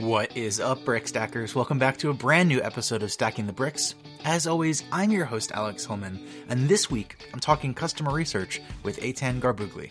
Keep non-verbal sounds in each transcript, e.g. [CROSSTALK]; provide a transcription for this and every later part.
What is up, Brick Stackers? Welcome back to a brand new episode of Stacking the Bricks. As always, I'm your host, Alex Hillman, and this week I'm talking customer research with Étienne Garbugli.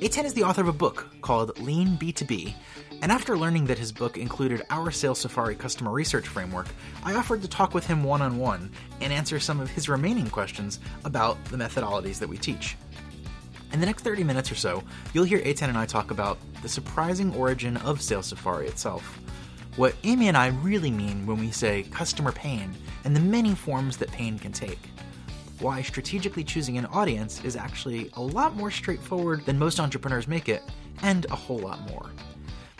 Étienne is the author of a book called Lean B2B, and after learning that his book included our Sales Safari customer research framework, I offered to talk with him one on one and answer some of his remaining questions about the methodologies that we teach. In the next 30 minutes or so, you'll hear Étienne and I talk about the surprising origin of Sales Safari itself what Amy and I really mean when we say customer pain and the many forms that pain can take. Why strategically choosing an audience is actually a lot more straightforward than most entrepreneurs make it, and a whole lot more.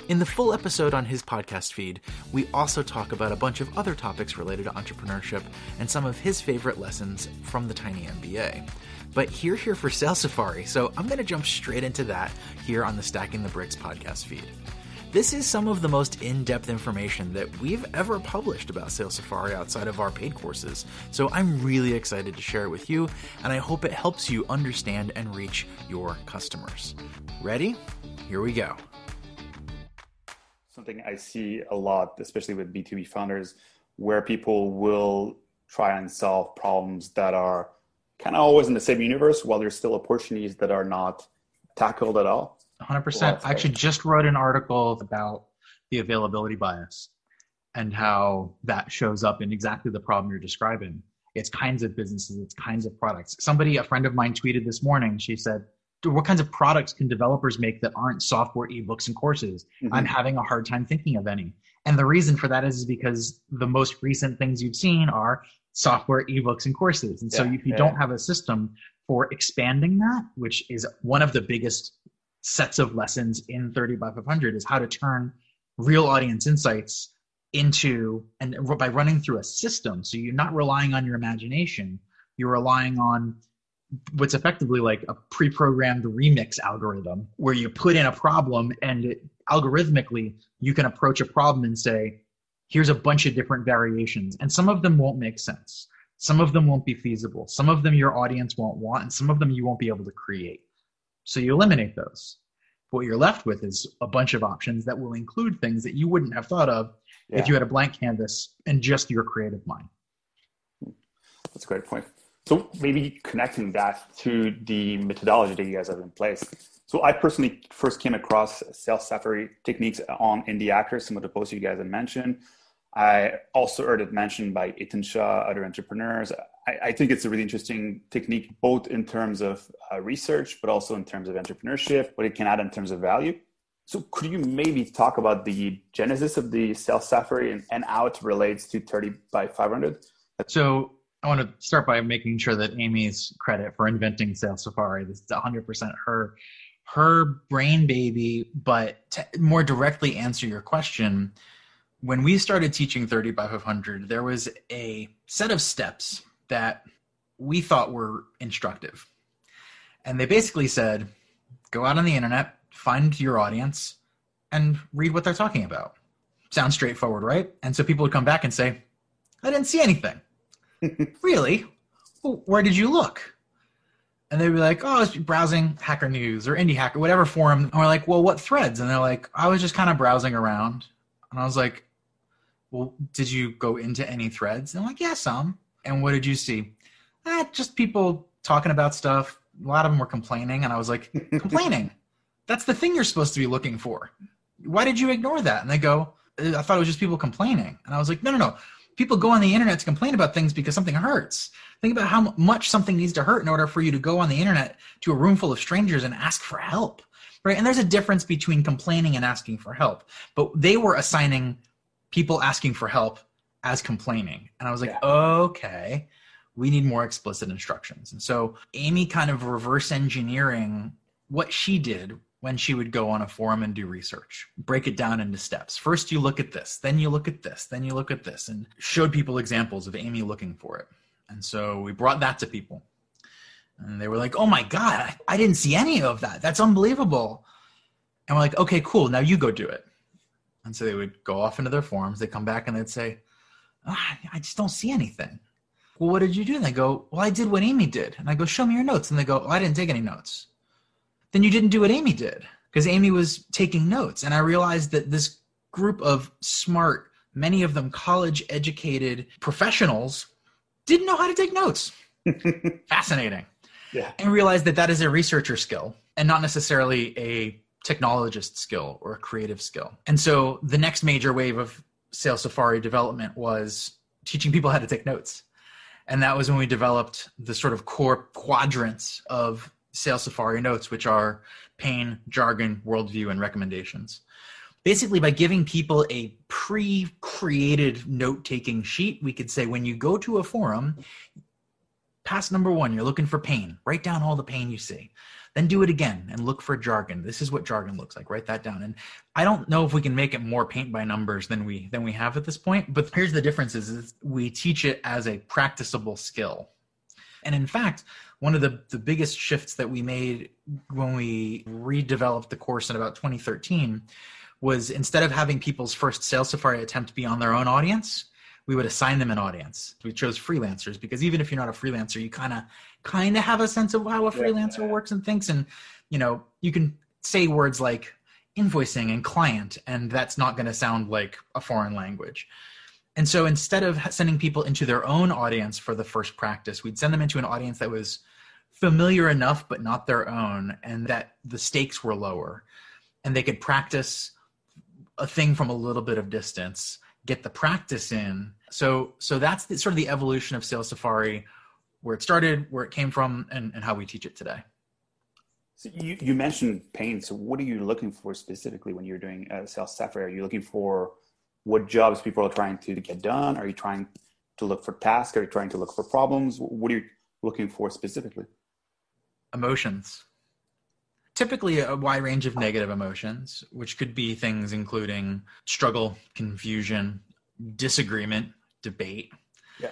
In the full episode on his podcast feed, we also talk about a bunch of other topics related to entrepreneurship and some of his favorite lessons from the Tiny MBA. But here, here for Sales Safari, so I'm going to jump straight into that here on the Stacking the Bricks podcast feed. This is some of the most in depth information that we've ever published about Sales Safari outside of our paid courses, so I'm really excited to share it with you, and I hope it helps you understand and reach your customers. Ready? Here we go. Something I see a lot, especially with B2B founders, where people will try and solve problems that are kind of always in the same universe while there's still opportunities that are not tackled at all 100%. I actually just wrote an article about the availability bias and how that shows up in exactly the problem you're describing. It's kinds of businesses, it's kinds of products. Somebody, a friend of mine, tweeted this morning. She said, what kinds of products can developers make that aren't software ebooks and courses mm-hmm. i'm having a hard time thinking of any and the reason for that is because the most recent things you've seen are software ebooks and courses and yeah, so if you yeah. don't have a system for expanding that which is one of the biggest sets of lessons in 30 by 500 is how to turn real audience insights into and by running through a system. So you're not relying on your imagination. You're relying on what's effectively like a pre-programmed remix algorithm where you put in a problem and it, algorithmically you can approach a problem and say here's a bunch of different variations. And some of them won't make sense. Some of them won't be feasible. Some of them your audience won't want and some of them you won't be able to create so you eliminate those. What you're left with is a bunch of options that will include things that you wouldn't have thought of yeah. if you had a blank canvas and just your creative mind. That's a great point. So maybe connecting that to the methodology that you guys have in place. So I personally first came across Sales Safari techniques on Indie Hackers, some of the posts you guys had mentioned. I also heard it mentioned by Hiten Shah, other entrepreneurs. I, I, think it's a really interesting technique, both in terms of uh, research, but also in terms of entrepreneurship, what it can add in terms of value. So, could you maybe talk about the genesis of the Sales Safari and, and how it relates to 30 by 500? So, I want to start by making sure that Amy's credit for inventing Sales Safari. This is 100% her her brain baby, but to more directly answer your question, when we started teaching 30 by 500, there was a set of steps that we thought were instructive. And they basically said go out on the internet, find your audience, and read what they're talking about. Sounds straightforward, right? And so people would come back and say, I didn't see anything. [LAUGHS] really? Well, where did you look? And they'd be like, oh, I was browsing Hacker News or Indie Hacker, whatever forum. And we're like, well, what threads? And they're like, I was just kind of browsing around. And I was like, well, did you go into any threads? And I'm like, yeah, some. And what did you see? Ah, just people talking about stuff. A lot of them were complaining. And I was like, [LAUGHS] complaining? That's the thing you're supposed to be looking for. Why did you ignore that? And they go, I thought it was just people complaining. And I was like, no, no, no. People go on the internet to complain about things because something hurts. Think about how much something needs to hurt in order for you to go on the internet to a room full of strangers and ask for help. Right. And there's a difference between complaining and asking for help. But they were assigning people asking for help as complaining. And I was like, yeah. okay, we need more explicit instructions. And so Amy kind of reverse engineering what she did when she would go on a forum and do research, break it down into steps. First, you look at this, then you look at this, then you look at this, and showed people examples of Amy looking for it. And so we brought that to people. And they were like, oh my God, I, I didn't see any of that. That's unbelievable. And we're like, okay, cool. Now you go do it. And so they would go off into their forums. They come back and they'd say, oh, I just don't see anything. Well, what did you do? And they go, Well, I did what Amy did. And I go, Show me your notes. And they go, oh, I didn't take any notes. Then you didn't do what Amy did because Amy was taking notes. And I realized that this group of smart, many of them college educated professionals didn't know how to take notes. [LAUGHS] Fascinating. Yeah. And realized that that is a researcher skill and not necessarily a technologist skill or a creative skill. And so the next major wave of Sales Safari development was teaching people how to take notes. And that was when we developed the sort of core quadrants of Sales Safari notes, which are pain, jargon, worldview, and recommendations. Basically, by giving people a pre created note taking sheet, we could say when you go to a forum, pass number one, you're looking for pain. Write down all the pain you see. Then do it again and look for jargon. This is what jargon looks like. Write that down. And I don't know if we can make it more paint by numbers than we than we have at this point. But here's the difference: is, we teach it as a practicable skill. And in fact, one of the, the biggest shifts that we made when we redeveloped the course in about 2013 was instead of having people's first sales safari attempt be on their own audience, we would assign them an audience. We chose freelancers because even if you're not a freelancer, you kind of kind of have a sense of how a freelancer yeah. works and thinks, and you know you can say words like invoicing and client, and that's not going to sound like a foreign language. And so instead of sending people into their own audience for the first practice, we'd send them into an audience that was familiar enough but not their own, and that the stakes were lower, and they could practice a thing from a little bit of distance get the practice in. So so that's the, sort of the evolution of Sales Safari, where it started, where it came from, and, and how we teach it today. So you, you mentioned pain. So what are you looking for specifically when you're doing a Sales Safari? Are you looking for what jobs people are trying to get done? Are you trying to look for tasks? Are you trying to look for problems? What are you looking for specifically? Emotions typically a wide range of negative emotions, which could be things including struggle, confusion, disagreement, debate. Yeah.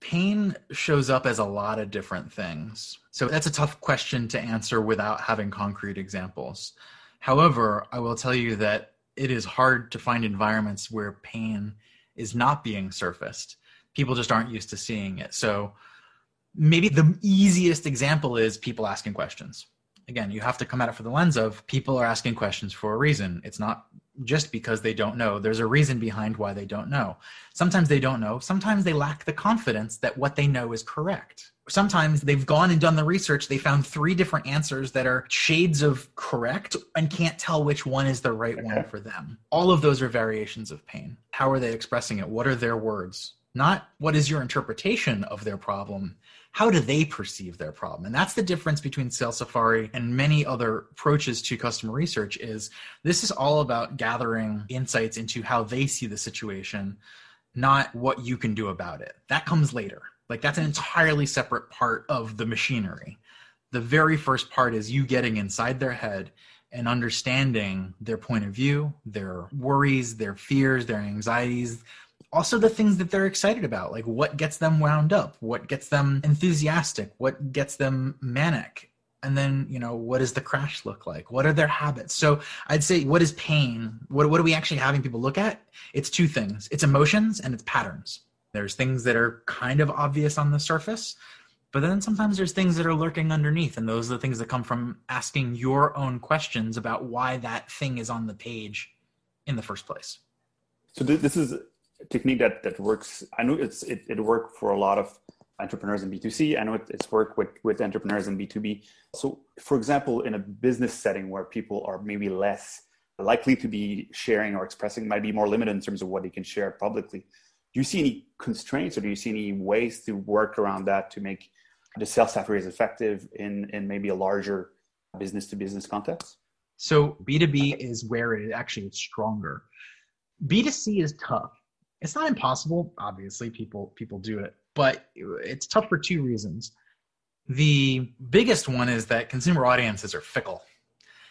Pain shows up as a lot of different things. So that's a tough question to answer without having concrete examples. However, I will tell you that it is hard to find environments where pain is not being surfaced. People just aren't used to seeing it. So maybe the easiest example is people asking questions again, you have to come at it for the lens of people are asking questions for a reason. It's not just because they don't know. There's a reason behind why they don't know. Sometimes they don't know. Sometimes they lack the confidence that what they know is correct. Sometimes they've gone and done the research. They found three different answers that are shades of correct and can't tell which one is the right okay. one for them. All of those are variations of pain. How are they expressing it? What are their words? Not what is your interpretation of their problem, how do they perceive their problem? And that's the difference between sales safari and many other approaches to customer research is this is all about gathering insights into how they see the situation not what you can do about it. That comes later. Like that's an entirely separate part of the machinery. The very first part is you getting inside their head and understanding their point of view, their worries, their fears, their anxieties, also the things that they're excited about like what gets them wound up what gets them enthusiastic what gets them manic. And then you know what does the crash look like? What are their habits? So i'd say what is pain? What, what are we actually having people look at? It's two things. It's emotions and it's patterns. There's things that are kind of obvious on the surface but then sometimes there's things that are lurking underneath and those are the things that come from asking your own questions about why that thing is on the page in the first place. So this is technique that that works. I know it's it, it worked for a lot of entrepreneurs in B2C. I know it, it's worked with with entrepreneurs in B2B. So, for example, in a business setting where people are maybe less likely to be sharing or expressing, might be more limited in terms of what they can share publicly. Do you see any constraints, or do you see any ways to work around that to make the sales safari as effective in in maybe a larger business to business context? So B2B is where it actually is stronger. B2C is tough it's not impossible obviously people people do it but it's tough for two reasons. The biggest one is that consumer audiences are fickle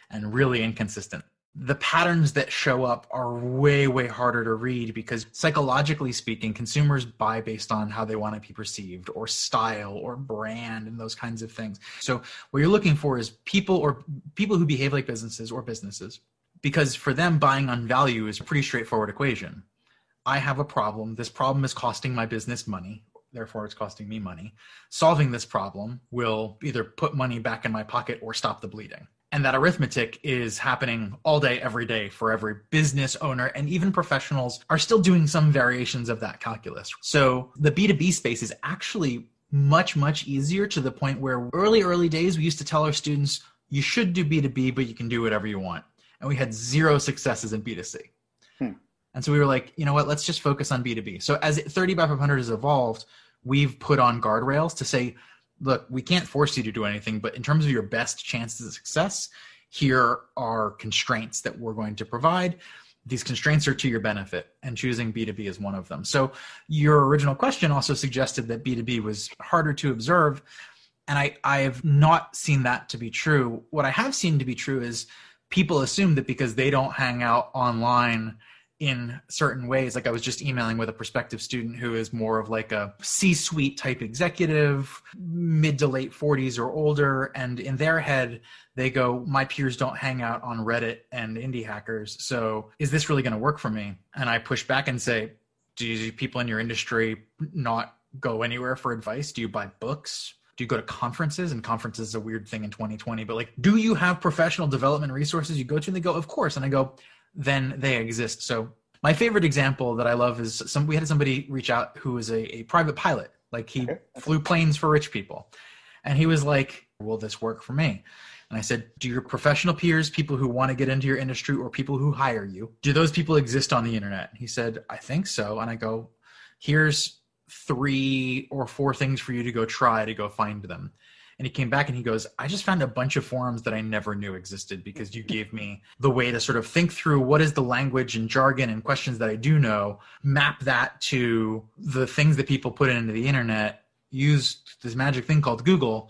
and really inconsistent. The patterns that show up are way way harder to read because psychologically speaking consumers buy based on how they want to be perceived or style or brand and those kinds of things. So what you're looking for is people or people who behave like businesses or businesses because for them buying on value is a pretty straightforward equation I have a problem. This problem is costing my business money. Therefore, it's costing me money. Solving this problem will either put money back in my pocket or stop the bleeding. And that arithmetic is happening all day, every day for every business owner, and even professionals are still doing some variations of that calculus. So the B2B space is actually much, much easier to the point where early, early days, we used to tell our students, you should do B2B, but you can do whatever you want. And we had zero successes in B2C. And so we were like, you know what, let's just focus on B2B. So as 30 by 500 has evolved, we've put on guardrails to say, look, we can't force you to do anything, but in terms of your best chances of success, here are constraints that we're going to provide. These constraints are to your benefit, and choosing B2B is one of them. So, your original question also suggested that B2B was harder to observe. And I, I have not seen that to be true. What I have seen to be true is people assume that because they don't hang out online in certain ways. Like I was just emailing with a prospective student who is more of like a C suite type executive, mid to late 40s or older. And in their head, they go, My peers don't hang out on Reddit and indie hackers. So is this really going to work for me? And I push back and say, Do people in your industry not go anywhere for advice? Do you buy books? do you go to conferences and conferences is a weird thing in 2020 but like do you have professional development resources you go to and they go of course and i go then they exist. So my favorite example that I love is some we had somebody reach out who was a, a private pilot. Like he okay. flew planes for rich people. And he was like, Will this work for me? And I said, Do your professional peers, people who want to get into your industry or people who hire you, do those people exist on the internet? He said, I think so. And I go, Here's three or four things for you to go try to go find them and he came back and he goes i just found a bunch of forums that i never knew existed because you gave me the way to sort of think through what is the language and jargon and questions that i do know map that to the things that people put into the internet use this magic thing called google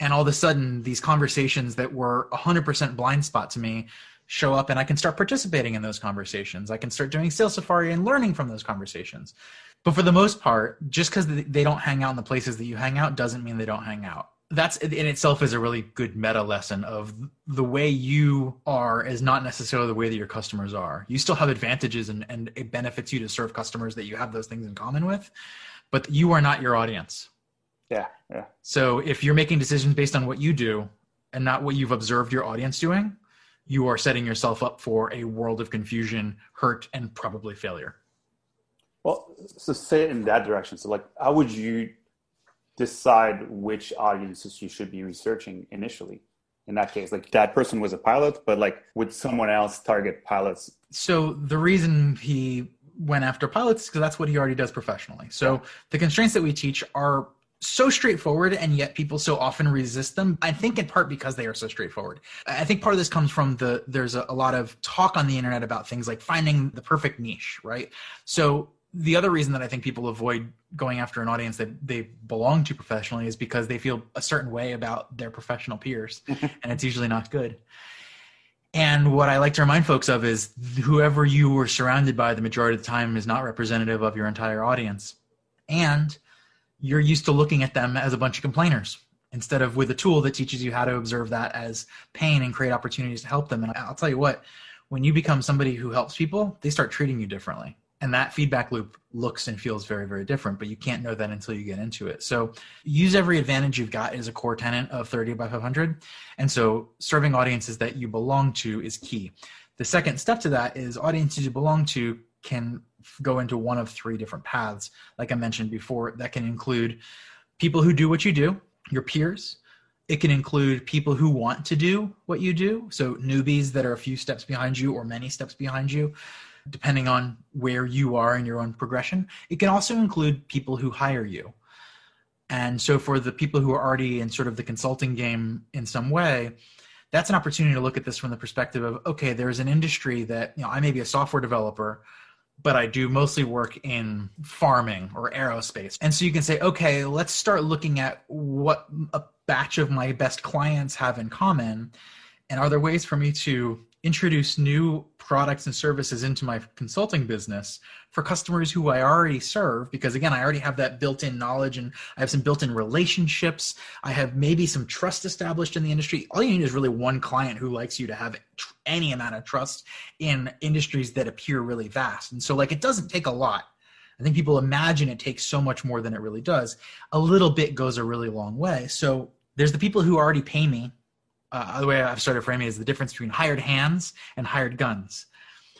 and all of a sudden these conversations that were 100% blind spot to me show up and i can start participating in those conversations. I can start doing sales safari and learning from those conversations. But for the most part just because they don't hang out in the places that you hang out doesn't mean they don't hang out that's in itself is a really good meta lesson of the way you are is not necessarily the way that your customers are. You still have advantages and, and it benefits you to serve customers that you have those things in common with, but you are not your audience. Yeah. Yeah. So if you're making decisions based on what you do and not what you've observed your audience doing, you are setting yourself up for a world of confusion, hurt, and probably failure. Well, so say it in that direction. So like how would you decide which audiences you should be researching initially. In that case like that person was a pilot but like would someone else target pilots? So the reason he went after pilots because that's what he already does professionally. So the constraints that we teach are so straightforward and yet people so often resist them. I think in part because they are so straightforward. I think part of this comes from the there's a, a lot of talk on the internet about things like finding the perfect niche right? So the other reason that I think people avoid going after an audience that they belong to professionally is because they feel a certain way about their professional peers, [LAUGHS] and it's usually not good. And what I like to remind folks of is whoever you were surrounded by the majority of the time is not representative of your entire audience. And you're used to looking at them as a bunch of complainers instead of with a tool that teaches you how to observe that as pain and create opportunities to help them. And I'll tell you what, when you become somebody who helps people, they start treating you differently and that feedback loop looks and feels very very different but you can't know that until you get into it. So use every advantage you've got is a core tenant of 30 by 500 and so serving audiences that you belong to is key. The second step to that is audiences you belong to can go into one of three different paths. Like i mentioned before that can include people who do what you do your peers. It can include people who want to do what you do so newbies that are a few steps behind you or many steps behind you depending on where you are in your own progression. It can also include people who hire you. And so for the people who are already in sort of the consulting game in some way, that's an opportunity to look at this from the perspective of okay, there's an industry that, you know, I may be a software developer, but I do mostly work in farming or aerospace. And so you can say, okay, let's start looking at what a batch of my best clients have in common. And are there ways for me to introduce new products and services into my consulting business for customers who I already serve because again I already have that built-in knowledge and I have some built-in relationships. I have maybe some trust established in the industry. All you need is really one client who likes you to have any amount of trust in industries that appear really vast. And so like it doesn't take a lot. I think people imagine it takes so much more than it really does. A little bit goes a really long way. So there's the people who already pay me uh, the way I've started framing is the difference between hired hands and hired guns.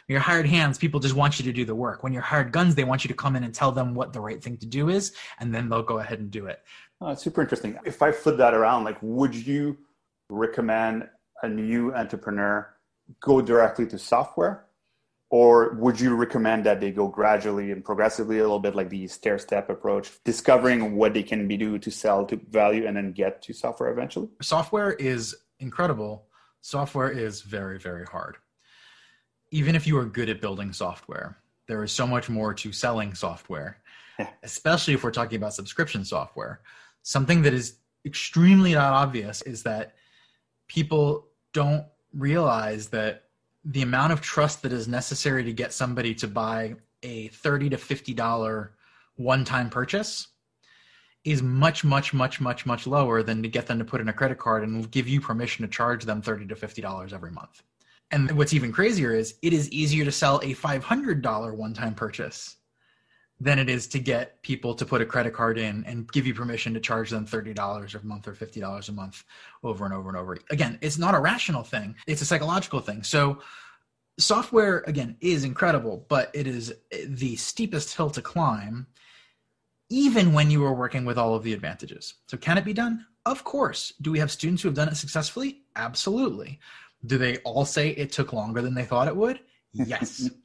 When you're hired hands, people just want you to do the work. When you're hired guns, they want you to come in and tell them what the right thing to do is, and then they'll go ahead and do it. Oh, super interesting. If I flip that around, like, would you recommend a new entrepreneur go directly to software? Or would you recommend that they go gradually and progressively a little bit like the stair step approach, discovering what they can be do to sell to value and then get to software eventually? Software is incredible. Software is very, very hard. Even if you are good at building software, there is so much more to selling software, especially if we're talking about subscription software. Something that is extremely not obvious is that people don't realize that the amount of trust that is necessary to get somebody to buy a 30 to 50 dollar one-time purchase is much much much much much lower than to get them to put in a credit card and give you permission to charge them 30 to 50 dollars every month and what's even crazier is it is easier to sell a $500 one-time purchase than it is to get people to put a credit card in and give you permission to charge them $30 a month or $50 a month over and over and over. Again, it's not a rational thing, it's a psychological thing. So, software, again, is incredible, but it is the steepest hill to climb, even when you are working with all of the advantages. So, can it be done? Of course. Do we have students who have done it successfully? Absolutely. Do they all say it took longer than they thought it would? Yes. [LAUGHS]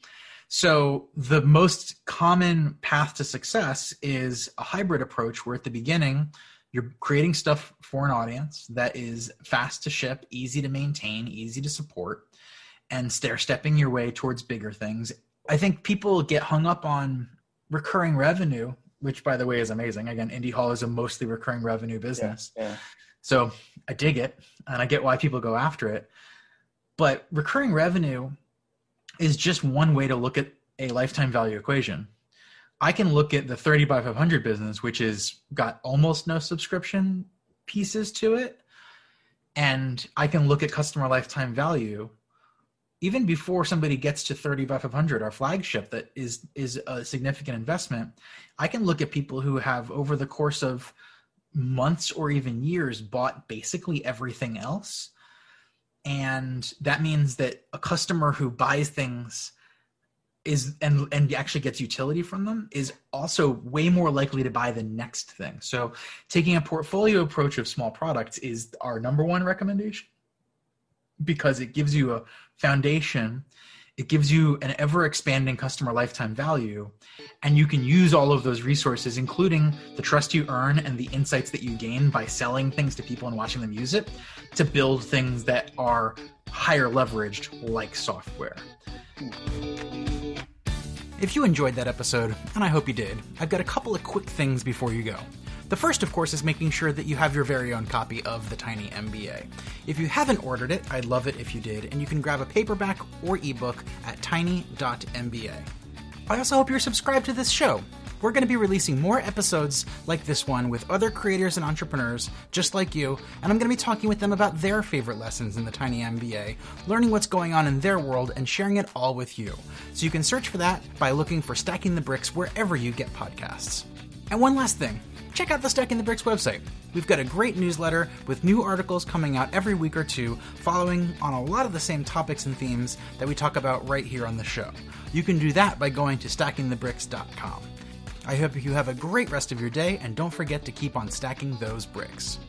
So the most common path to success is a hybrid approach where at the beginning you're creating stuff for an audience that is fast to ship, easy to maintain, easy to support, and stair stepping your way towards bigger things. I think people get hung up on recurring revenue, which by the way is amazing. Again, Indy Hall is a mostly recurring revenue business. Yeah, yeah. So I dig it and I get why people go after it. But recurring revenue is just one way to look at a lifetime value equation. I can look at the 30 by 500 business, which has got almost no subscription pieces to it. And I can look at customer lifetime value even before somebody gets to 30 by 500 our flagship that is is a significant investment i can look at people who have over the course of months or even years bought basically everything else and that means that a customer who buys things is and and actually gets utility from them is also way more likely to buy the next thing. So taking a portfolio approach of small products is our number one recommendation because it gives you a foundation it gives you an ever expanding customer lifetime value and you can use all of those resources including the trust you earn and the insights that you gain by selling things to people and watching them use it to build things that are higher leveraged like software if you enjoyed that episode and i hope you did i've got a couple of quick things before you go the first, of course, is making sure that you have your very own copy of the Tiny MBA. If you haven't ordered it, I'd love it if you did, and you can grab a paperback or ebook at tiny.mba. I also hope you're subscribed to this show. We're going to be releasing more episodes like this one with other creators and entrepreneurs just like you, and I'm going to be talking with them about their favorite lessons in the Tiny MBA, learning what's going on in their world, and sharing it all with you. So you can search for that by looking for Stacking the Bricks wherever you get podcasts. And one last thing check out the Stacking the Bricks website. We've got a great newsletter with new articles coming out every week or two, following on a lot of the same topics and themes that we talk about right here on the show. You can do that by going to stackingthebricks.com. I hope you have a great rest of your day, and don't forget to keep on stacking those bricks.